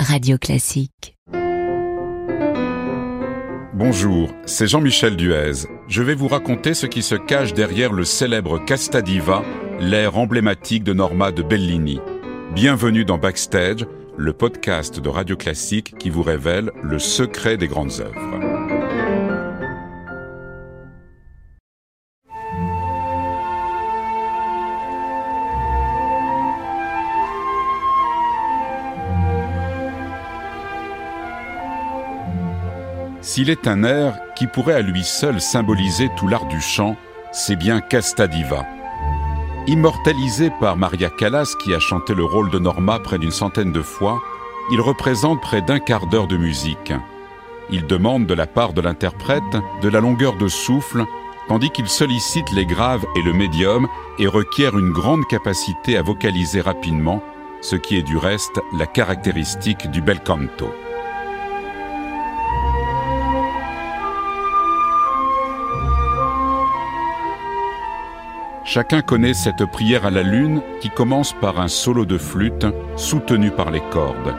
Radio Classique. Bonjour, c'est Jean-Michel Duez. Je vais vous raconter ce qui se cache derrière le célèbre Casta Diva, l'air emblématique de Norma de Bellini. Bienvenue dans Backstage, le podcast de Radio Classique qui vous révèle le secret des grandes œuvres. S'il est un air qui pourrait à lui seul symboliser tout l'art du chant, c'est bien Casta Diva. Immortalisé par Maria Callas qui a chanté le rôle de Norma près d'une centaine de fois, il représente près d'un quart d'heure de musique. Il demande de la part de l'interprète de la longueur de souffle, tandis qu'il sollicite les graves et le médium et requiert une grande capacité à vocaliser rapidement, ce qui est du reste la caractéristique du bel canto. Chacun connaît cette prière à la lune qui commence par un solo de flûte soutenu par les cordes.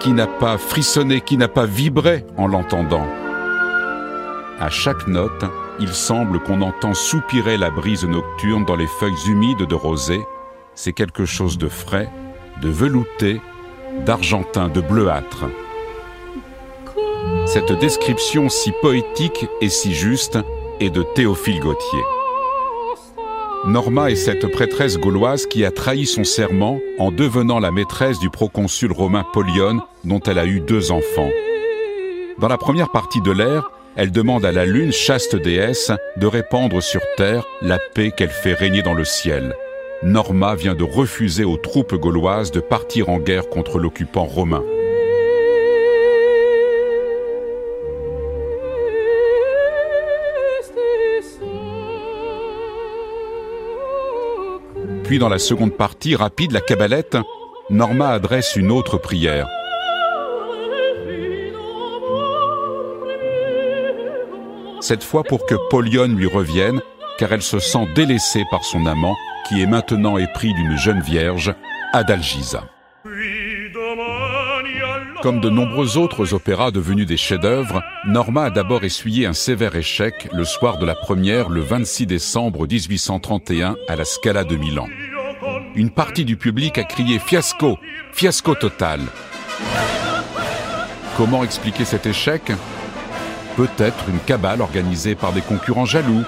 Qui n'a pas frissonné, qui n'a pas vibré en l'entendant À chaque note, il semble qu'on entend soupirer la brise nocturne dans les feuilles humides de rosée. C'est quelque chose de frais, de velouté, d'argentin, de bleuâtre. Cette description si poétique et si juste et de Théophile Gautier. Norma est cette prêtresse gauloise qui a trahi son serment en devenant la maîtresse du proconsul romain Polion dont elle a eu deux enfants. Dans la première partie de l'ère, elle demande à la lune, chaste déesse, de répandre sur terre la paix qu'elle fait régner dans le ciel. Norma vient de refuser aux troupes gauloises de partir en guerre contre l'occupant romain. Puis dans la seconde partie, rapide, la cabalette, Norma adresse une autre prière. Cette fois pour que Polion lui revienne, car elle se sent délaissée par son amant, qui est maintenant épris d'une jeune vierge, Adalgisa. Comme de nombreux autres opéras devenus des chefs-d'œuvre, Norma a d'abord essuyé un sévère échec le soir de la première, le 26 décembre 1831, à la Scala de Milan. Une partie du public a crié fiasco, fiasco total. Comment expliquer cet échec? Peut-être une cabale organisée par des concurrents jaloux,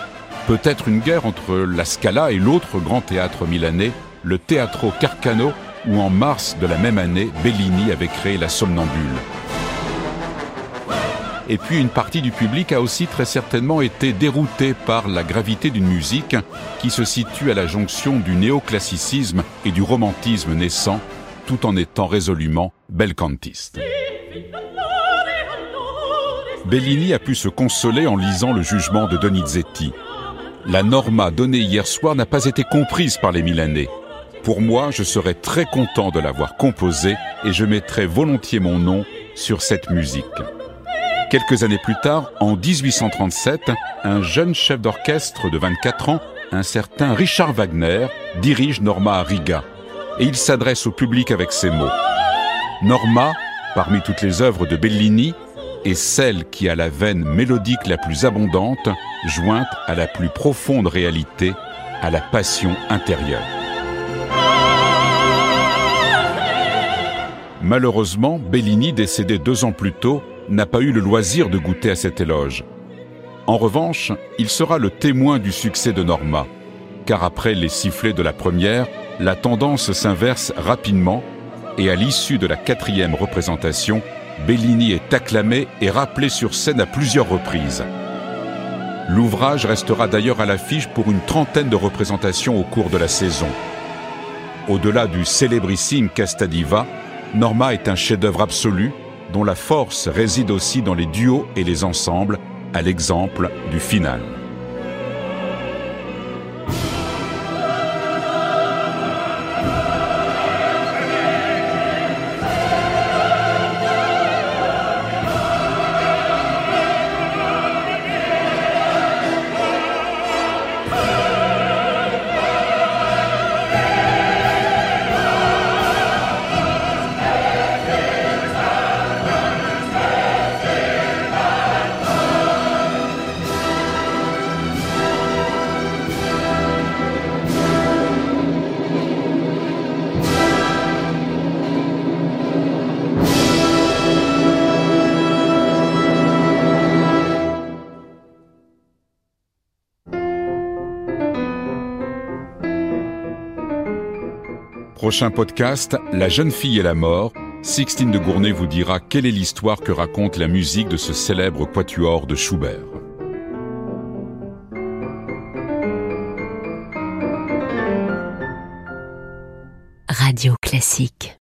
peut-être une guerre entre la Scala et l'autre grand théâtre milanais, le Teatro Carcano, où en mars de la même année, Bellini avait créé la Somnambule. Et puis une partie du public a aussi très certainement été déroutée par la gravité d'une musique qui se situe à la jonction du néoclassicisme et du romantisme naissant, tout en étant résolument belcantiste. Bellini a pu se consoler en lisant le jugement de Donizetti. La norma donnée hier soir n'a pas été comprise par les Milanais. Pour moi, je serais très content de l'avoir composée et je mettrais volontiers mon nom sur cette musique. Quelques années plus tard, en 1837, un jeune chef d'orchestre de 24 ans, un certain Richard Wagner, dirige Norma à Riga. Et il s'adresse au public avec ces mots. Norma, parmi toutes les œuvres de Bellini, est celle qui a la veine mélodique la plus abondante, jointe à la plus profonde réalité, à la passion intérieure. Malheureusement, Bellini, décédé deux ans plus tôt, n'a pas eu le loisir de goûter à cet éloge. En revanche, il sera le témoin du succès de Norma, car après les sifflets de la première, la tendance s'inverse rapidement et à l'issue de la quatrième représentation, Bellini est acclamé et rappelé sur scène à plusieurs reprises. L'ouvrage restera d'ailleurs à l'affiche pour une trentaine de représentations au cours de la saison. Au-delà du célébrissime Castadiva, Norma est un chef-d'œuvre absolu dont la force réside aussi dans les duos et les ensembles, à l'exemple du final. Prochain podcast, La jeune fille et la mort. Sixtine de Gournay vous dira quelle est l'histoire que raconte la musique de ce célèbre quatuor de Schubert. Radio Classique